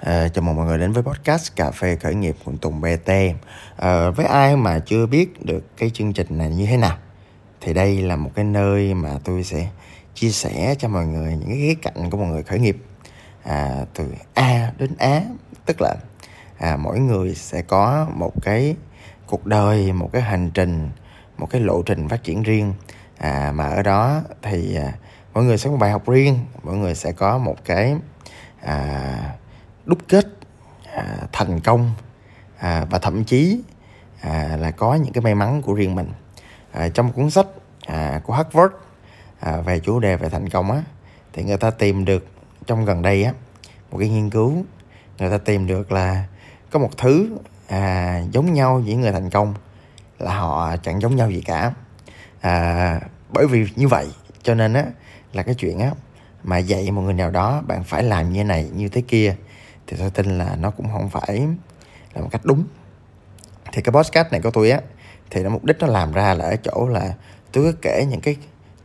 À, chào mừng mọi người đến với podcast Cà phê khởi nghiệp của Tùng BT. À, với ai mà chưa biết được cái chương trình này như thế nào thì đây là một cái nơi mà tôi sẽ chia sẻ cho mọi người những cái khía cạnh của mọi người khởi nghiệp à, từ A đến Á tức là à, mỗi người sẽ có một cái cuộc đời một cái hành trình một cái lộ trình phát triển riêng à, mà ở đó thì à, mỗi người sẽ có một bài học riêng mỗi người sẽ có một cái à, đúc kết à, thành công à, và thậm chí à, là có những cái may mắn của riêng mình. À, trong cuốn sách à, của Harvard à, về chủ đề về thành công á thì người ta tìm được trong gần đây á một cái nghiên cứu người ta tìm được là có một thứ à, giống nhau với người thành công là họ chẳng giống nhau gì cả. À, bởi vì như vậy cho nên á là cái chuyện á mà dạy một người nào đó bạn phải làm như này như thế kia thì tôi tin là nó cũng không phải là một cách đúng. Thì cái podcast này của tôi á thì nó mục đích nó làm ra là ở chỗ là tôi cứ kể những cái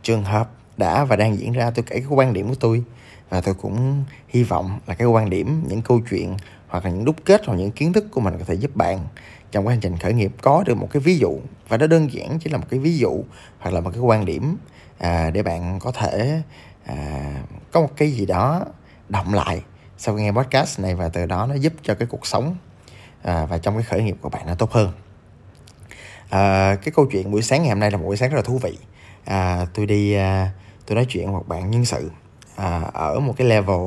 trường hợp đã và đang diễn ra tôi kể cái quan điểm của tôi. Và tôi cũng hy vọng là cái quan điểm những câu chuyện hoặc là những đúc kết hoặc những kiến thức của mình có thể giúp bạn trong quá trình khởi nghiệp có được một cái ví dụ. Và nó đơn giản chỉ là một cái ví dụ hoặc là một cái quan điểm à, để bạn có thể à, có một cái gì đó động lại sau khi nghe podcast này và từ đó nó giúp cho cái cuộc sống à, và trong cái khởi nghiệp của bạn nó tốt hơn. À, cái câu chuyện buổi sáng ngày hôm nay là một buổi sáng rất là thú vị. À, tôi đi à, tôi nói chuyện một bạn nhân sự à, ở một cái level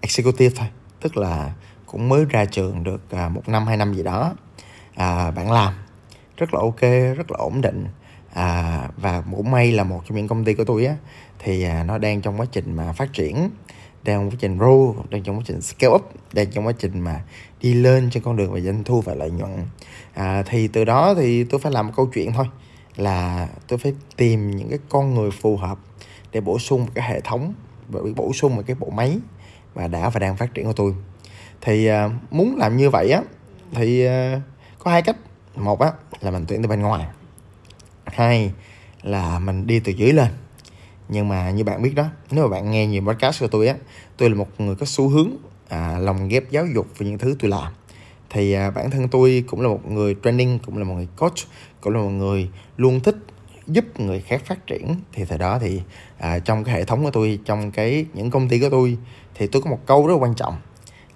executive thôi tức là cũng mới ra trường được à, một năm hai năm gì đó. À, bạn làm rất là ok rất là ổn định. À, và cũng may là một trong những công ty của tôi á thì à, nó đang trong quá trình mà phát triển đang trong quá trình grow đang trong quá trình scale up đang trong quá trình mà đi lên trên con đường về doanh thu và lợi nhuận. À, thì từ đó thì tôi phải làm một câu chuyện thôi là tôi phải tìm những cái con người phù hợp để bổ sung một cái hệ thống và bổ sung một cái bộ máy mà đã và đang phát triển của tôi. Thì à, muốn làm như vậy á thì à, có hai cách. Một á là mình tuyển từ bên ngoài. Hai là mình đi từ dưới lên nhưng mà như bạn biết đó nếu mà bạn nghe nhiều podcast của tôi á tôi là một người có xu hướng à, lòng ghép giáo dục về những thứ tôi làm. Thì à, bản thân tôi cũng là một người training cũng là một người coach cũng là một người luôn thích giúp người khác phát triển. Thì thời đó thì à, trong cái hệ thống của tôi trong cái những công ty của tôi thì tôi có một câu rất quan trọng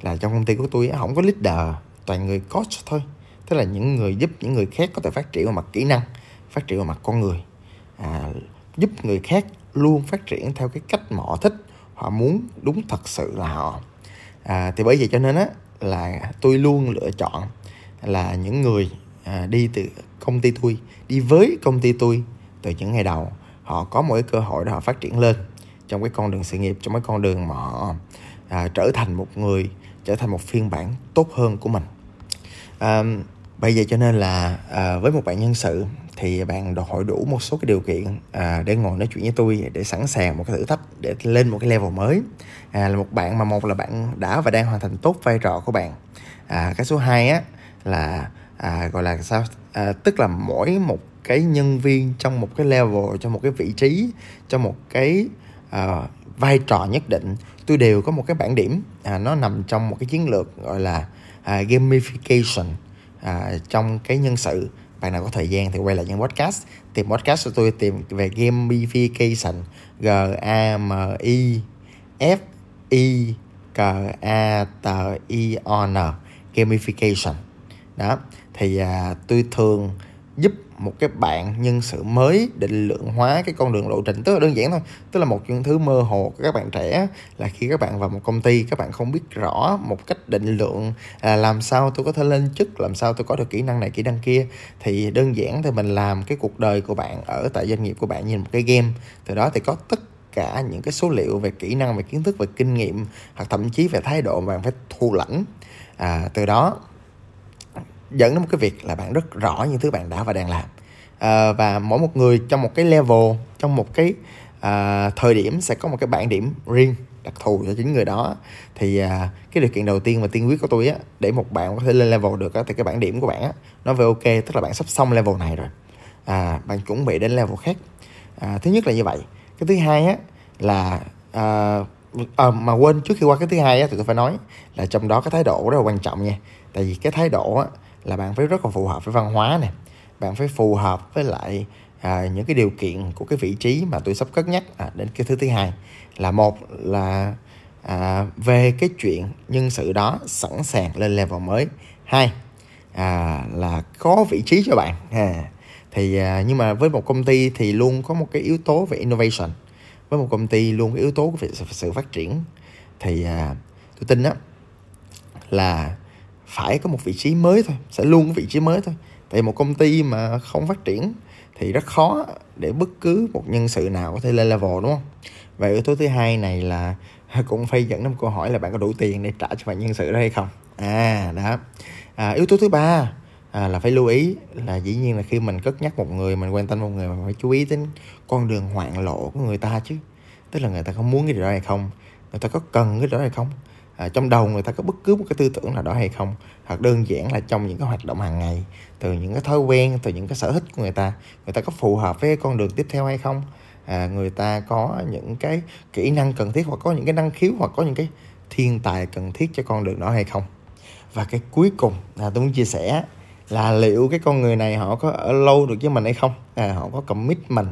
là trong công ty của tôi không có leader toàn người coach thôi. Tức là những người giúp những người khác có thể phát triển về mặt kỹ năng phát triển về mặt con người à, giúp người khác luôn phát triển theo cái cách mà họ thích họ muốn đúng thật sự là họ. À, thì bởi vậy cho nên á là tôi luôn lựa chọn là những người à, đi từ công ty tôi đi với công ty tôi từ những ngày đầu. Họ có một cái cơ hội để họ phát triển lên trong cái con đường sự nghiệp trong cái con đường mà họ à, trở thành một người trở thành một phiên bản tốt hơn của mình. À, bởi vậy cho nên là à, với một bạn nhân sự thì bạn đòi hỏi đủ một số cái điều kiện à, để ngồi nói chuyện với tôi để sẵn sàng một cái thử thách để lên một cái level mới. À, là một bạn mà một là bạn đã và đang hoàn thành tốt vai trò của bạn. À, cái số 2 á là à, gọi là sao? À, tức là mỗi một cái nhân viên trong một cái level trong một cái vị trí trong một cái à, vai trò nhất định tôi đều có một cái bản điểm. À, nó nằm trong một cái chiến lược gọi là à, gamification à, trong cái nhân sự bạn nào có thời gian thì quay lại những podcast. Tìm podcast cho tôi tìm về gamification g a m i f i k a t i o n gamification. Đó thì à, tôi thường giúp một cái bạn nhân sự mới định lượng hóa cái con đường lộ trình. Tức là đơn giản thôi tức là một những thứ mơ hồ của các bạn trẻ là khi các bạn vào một công ty các bạn không biết rõ một cách định lượng à, làm sao tôi có thể lên chức làm sao tôi có được kỹ năng này kỹ năng kia. Thì đơn giản thì mình làm cái cuộc đời của bạn ở tại doanh nghiệp của bạn như một cái game. Từ đó thì có tất cả những cái số liệu về kỹ năng về kiến thức về kinh nghiệm hoặc thậm chí về thái độ mà bạn phải thu lãnh. À, từ đó dẫn đến một cái việc là bạn rất rõ những thứ bạn đã và đang làm. À, và mỗi một người trong một cái level trong một cái à, thời điểm sẽ có một cái bảng điểm riêng đặc thù cho chính người đó. Thì à, cái điều kiện đầu tiên và tiên quyết của tôi á để một bạn có thể lên level được á thì cái bảng điểm của bạn á nó về ok tức là bạn sắp xong level này rồi. À, bạn chuẩn bị đến level khác. À, thứ nhất là như vậy. Cái thứ hai á là à, à, mà quên trước khi qua cái thứ hai á thì tôi phải nói là trong đó cái thái độ rất là quan trọng nha. Tại vì cái thái độ á là bạn phải rất là phù hợp với văn hóa nè. Bạn phải phù hợp với lại à, những cái điều kiện của cái vị trí mà tôi sắp cất nhắc à, đến cái thứ thứ hai. Là một là à, về cái chuyện nhân sự đó sẵn sàng lên level mới. Hai à, là có vị trí cho bạn à, thì à, nhưng mà với một công ty thì luôn có một cái yếu tố về innovation. Với một công ty luôn có yếu tố về sự phát triển. Thì à, tôi tin đó là phải có một vị trí mới thôi sẽ luôn có vị trí mới thôi. Tại một công ty mà không phát triển thì rất khó để bất cứ một nhân sự nào có thể lên level đúng không? Và yếu tố thứ hai này là cũng phải dẫn đến một câu hỏi là bạn có đủ tiền để trả cho bạn nhân sự đó hay không? À đó. À, yếu tố thứ ba à, là phải lưu ý là dĩ nhiên là khi mình cất nhắc một người mình quan tâm một người mình phải chú ý đến con đường hoạn lộ của người ta chứ. Tức là người ta có muốn cái điều đó hay không? Người ta có cần cái đó hay không? À, trong đầu người ta có bất cứ một cái tư tưởng nào đó hay không? Hoặc đơn giản là trong những cái hoạt động hàng ngày từ những cái thói quen từ những cái sở thích của người ta người ta có phù hợp với con đường tiếp theo hay không? À, người ta có những cái kỹ năng cần thiết hoặc có những cái năng khiếu hoặc có những cái thiên tài cần thiết cho con đường đó hay không? Và cái cuối cùng là tôi muốn chia sẻ là liệu cái con người này họ có ở lâu được với mình hay không? À, họ có commitment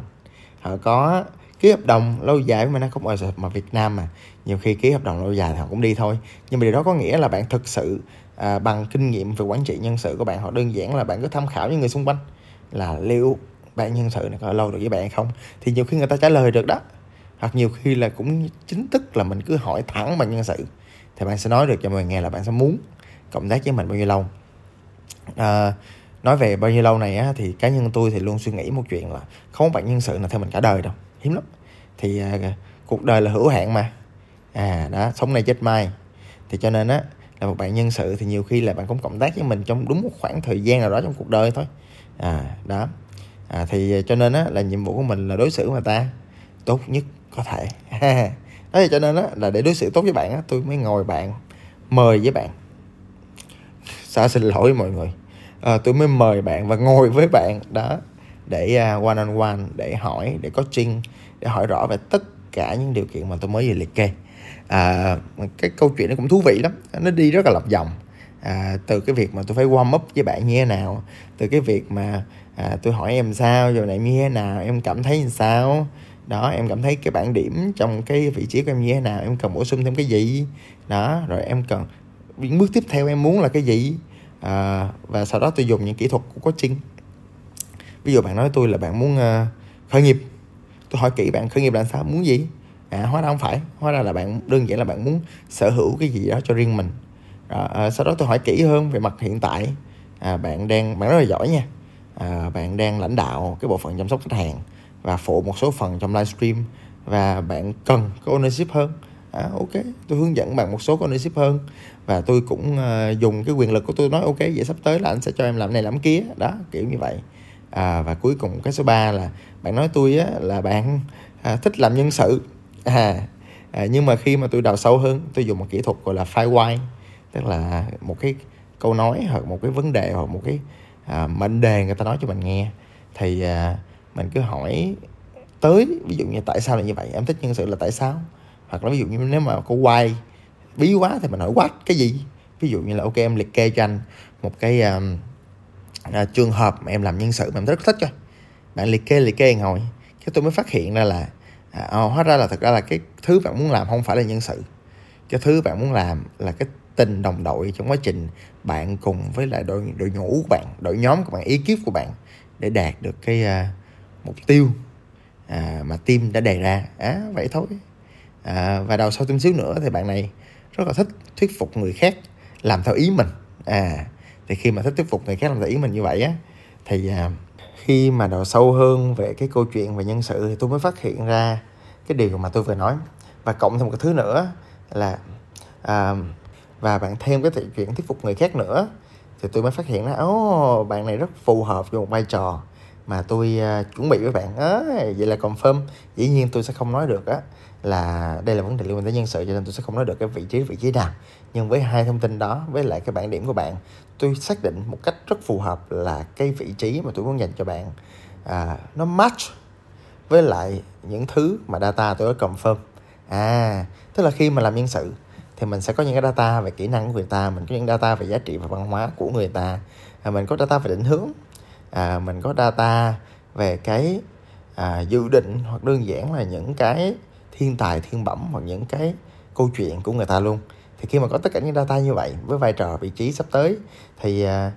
họ có ký hợp đồng lâu dài với mình không ở mà Việt Nam mà. Nhiều khi ký hợp đồng lâu dài thì họ cũng đi thôi. Nhưng mà điều đó có nghĩa là bạn thực sự à, bằng kinh nghiệm về quản trị nhân sự của bạn họ đơn giản là bạn cứ tham khảo những người xung quanh là liệu bạn nhân sự này có lâu được với bạn hay không. Thì nhiều khi người ta trả lời được đó. Hoặc nhiều khi là cũng chính thức là mình cứ hỏi thẳng bằng nhân sự. Thì bạn sẽ nói được cho mọi người nghe là bạn sẽ muốn cộng tác với mình bao nhiêu lâu. À, nói về bao nhiêu lâu này á, thì cá nhân tôi thì luôn suy nghĩ một chuyện là không có bạn nhân sự nào theo mình cả đời đâu hiếm lắm. Thì à, cuộc đời là hữu hạn mà. À đó sống này chết mai. Thì cho nên á là một bạn nhân sự thì nhiều khi là bạn cũng cộng tác với mình trong đúng một khoảng thời gian nào đó trong cuộc đời thôi. À đó. À, thì à, cho nên á là nhiệm vụ của mình là đối xử mà ta tốt nhất có thể. Đó thì cho nên á là để đối xử tốt với bạn á tôi mới ngồi bạn mời với bạn. Sao xin lỗi mọi người? À, tôi mới mời bạn và ngồi với bạn. Đó để one on one để hỏi để coaching để hỏi rõ về tất cả những điều kiện mà tôi mới vừa liệt kê. À, cái câu chuyện nó cũng thú vị lắm nó đi rất là lặp dòng à, từ cái việc mà tôi phải warm up với bạn như thế nào từ cái việc mà à, tôi hỏi em sao giờ này như thế nào em cảm thấy như sao? Đó em cảm thấy cái bản điểm trong cái vị trí của em như thế nào em cần bổ sung thêm cái gì? Đó rồi em cần những bước tiếp theo em muốn là cái gì? À, và sau đó tôi dùng những kỹ thuật của coaching ví dụ bạn nói tôi là bạn muốn uh, khởi nghiệp. Tôi hỏi kỹ bạn khởi nghiệp là sao? Muốn gì? À hóa ra không phải. Hóa ra là bạn đơn giản là bạn muốn sở hữu cái gì đó cho riêng mình. À, à, sau đó tôi hỏi kỹ hơn về mặt hiện tại. À, bạn đang bạn rất là giỏi nha. À, bạn đang lãnh đạo cái bộ phận chăm sóc khách hàng và phụ một số phần trong livestream và bạn cần có ownership hơn. À, ok tôi hướng dẫn bạn một số có ownership hơn và tôi cũng uh, dùng cái quyền lực của tôi nói ok vậy sắp tới là anh sẽ cho em làm này làm kia. Đó kiểu như vậy à, và cuối cùng cái số 3 là bạn nói tôi á, là bạn à, thích làm nhân sự. À, à, nhưng mà khi mà tôi đào sâu hơn tôi dùng một kỹ thuật gọi là five why tức là một cái câu nói hoặc một cái vấn đề hoặc một cái à, mệnh đề người ta nói cho mình nghe. Thì à, mình cứ hỏi tới ví dụ như tại sao là như vậy em thích nhân sự là tại sao? Hoặc là ví dụ như nếu mà có why bí quá thì mình hỏi what cái gì? Ví dụ như là ok em liệt kê cho anh một cái um, à, trường hợp mà em làm nhân sự mà em rất thích coi bạn liệt kê liệt kê ngồi. Cái tôi mới phát hiện ra là à, à, hóa ra là thật ra là cái thứ bạn muốn làm không phải là nhân sự. Cái thứ bạn muốn làm là cái tình đồng đội trong quá trình bạn cùng với lại đội đội ngũ của bạn đội nhóm của bạn ý kiếp của bạn để đạt được cái à, mục tiêu à, mà team đã đề ra. À, vậy thôi. À, và đầu sau thêm xíu nữa thì bạn này rất là thích thuyết phục người khác làm theo ý mình. À thì khi mà thích thuyết phục người khác làm theo ý mình như vậy á thì à, khi mà đào sâu hơn về cái câu chuyện về nhân sự thì tôi mới phát hiện ra cái điều mà tôi vừa nói. Và cộng thêm một cái thứ nữa là à, và bạn thêm cái chuyện thuyết phục người khác nữa thì tôi mới phát hiện ra ố oh, bạn này rất phù hợp với một vai trò mà tôi uh, chuẩn bị với bạn. Á vậy là confirm. Dĩ nhiên tôi sẽ không nói được á là đây là vấn đề liên quan tới nhân sự cho nên tôi sẽ không nói được cái vị trí vị trí nào. Nhưng với hai thông tin đó với lại cái bản điểm của bạn tôi xác định một cách rất phù hợp là cái vị trí mà tôi muốn dành cho bạn. À, nó match với lại những thứ mà data tôi đã confirm. À tức là khi mà làm nhân sự thì mình sẽ có những cái data về kỹ năng của người ta mình có những data về giá trị và văn hóa của người ta. À, mình có data về định hướng. À, mình có data về cái à, dự định hoặc đơn giản là những cái thiên tài thiên bẩm hoặc những cái câu chuyện của người ta luôn thì khi mà có tất cả những data như vậy với vai trò vị trí sắp tới thì à,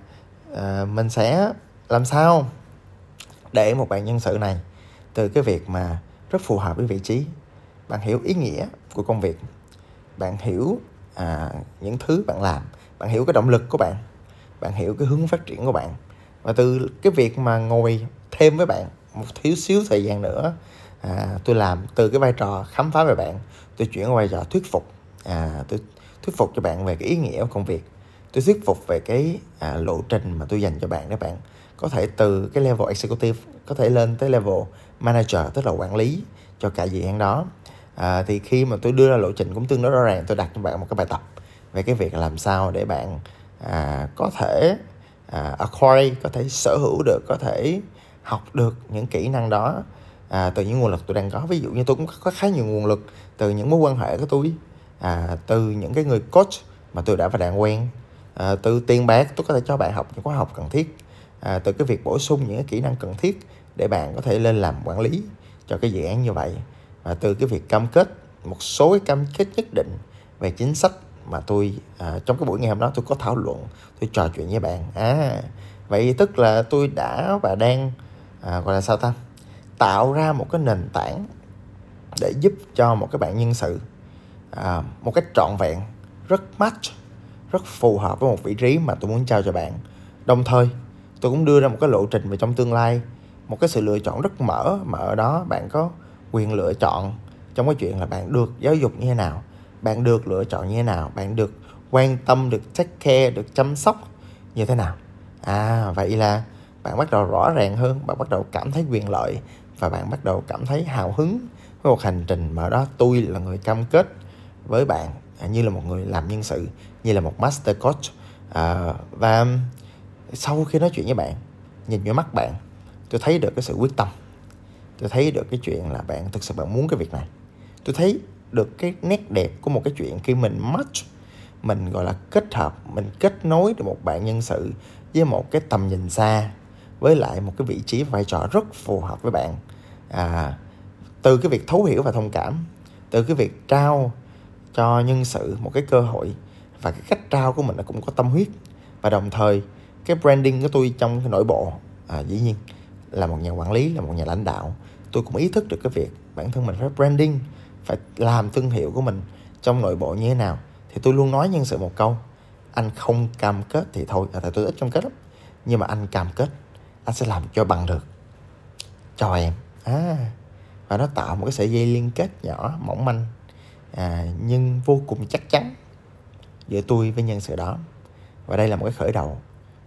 à, mình sẽ làm sao để một bạn nhân sự này từ cái việc mà rất phù hợp với vị trí bạn hiểu ý nghĩa của công việc bạn hiểu à, những thứ bạn làm bạn hiểu cái động lực của bạn bạn hiểu cái hướng phát triển của bạn. Và từ cái việc mà ngồi thêm với bạn một thiếu xíu thời gian nữa à, tôi làm từ cái vai trò khám phá về bạn tôi chuyển qua vai trò thuyết phục à, tôi thuyết phục cho bạn về cái ý nghĩa của công việc. Tôi thuyết phục về cái à, lộ trình mà tôi dành cho bạn để bạn. Có thể từ cái level executive có thể lên tới level manager tức là quản lý cho cả dự án đó. À, thì khi mà tôi đưa ra lộ trình cũng tương đối rõ ràng tôi đặt cho bạn một cái bài tập về cái việc làm sao để bạn à, có thể à, acquire có thể sở hữu được có thể học được những kỹ năng đó à, từ những nguồn lực tôi đang có. Ví dụ như tôi cũng có khá nhiều nguồn lực từ những mối quan hệ của tôi à, từ những cái người coach mà tôi đã và đang quen. À, từ tiền bạc tôi có thể cho bạn học những khóa học cần thiết. À, từ cái việc bổ sung những cái kỹ năng cần thiết để bạn có thể lên làm quản lý cho cái dự án như vậy. Và từ cái việc cam kết một số cái cam kết nhất định về chính sách mà tôi à, trong cái buổi ngày hôm đó tôi có thảo luận tôi trò chuyện với bạn. À vậy tức là tôi đã và đang à, gọi là sao ta? Tạo ra một cái nền tảng để giúp cho một cái bạn nhân sự à, một cách trọn vẹn rất match rất phù hợp với một vị trí mà tôi muốn trao cho bạn. Đồng thời tôi cũng đưa ra một cái lộ trình về trong tương lai một cái sự lựa chọn rất mở mà ở đó bạn có quyền lựa chọn trong cái chuyện là bạn được giáo dục như thế nào bạn được lựa chọn như thế nào bạn được quan tâm được take care được chăm sóc như thế nào. À vậy là bạn bắt đầu rõ ràng hơn bạn bắt đầu cảm thấy quyền lợi và bạn bắt đầu cảm thấy hào hứng với một hành trình mà đó tôi là người cam kết với bạn à, như là một người làm nhân sự như là một master coach. À, và sau khi nói chuyện với bạn nhìn vào mắt bạn tôi thấy được cái sự quyết tâm. Tôi thấy được cái chuyện là bạn thực sự bạn muốn cái việc này. Tôi thấy được cái nét đẹp của một cái chuyện khi mình match mình gọi là kết hợp mình kết nối được một bạn nhân sự với một cái tầm nhìn xa với lại một cái vị trí vai trò rất phù hợp với bạn. À, từ cái việc thấu hiểu và thông cảm từ cái việc trao cho nhân sự một cái cơ hội và cái cách trao của mình nó cũng có tâm huyết. Và đồng thời cái branding của tôi trong cái nội bộ à, dĩ nhiên là một nhà quản lý là một nhà lãnh đạo tôi cũng ý thức được cái việc bản thân mình phải branding phải làm thương hiệu của mình trong nội bộ như thế nào. Thì tôi luôn nói nhân sự một câu anh không cam kết thì thôi. Tại tôi ít cam kết lắm nhưng mà anh cam kết anh sẽ làm cho bằng được. Cho em. À và nó tạo một cái sợi dây liên kết nhỏ mỏng manh à, nhưng vô cùng chắc chắn giữa tôi với nhân sự đó. Và đây là một cái khởi đầu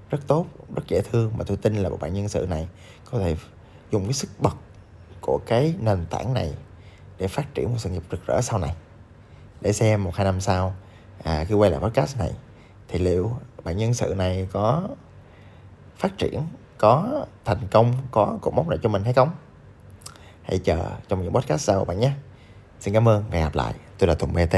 rất tốt rất dễ thương mà tôi tin là một bạn nhân sự này có thể dùng cái sức bật của cái nền tảng này để phát triển một sự nghiệp rực rỡ sau này. Để xem một hai năm sau à, khi quay lại podcast này thì liệu bạn nhân sự này có phát triển có thành công có cột mốc này cho mình hay không? Hãy chờ trong những podcast sau bạn nhé. Xin cảm ơn và hẹn gặp lại tôi là tùng bt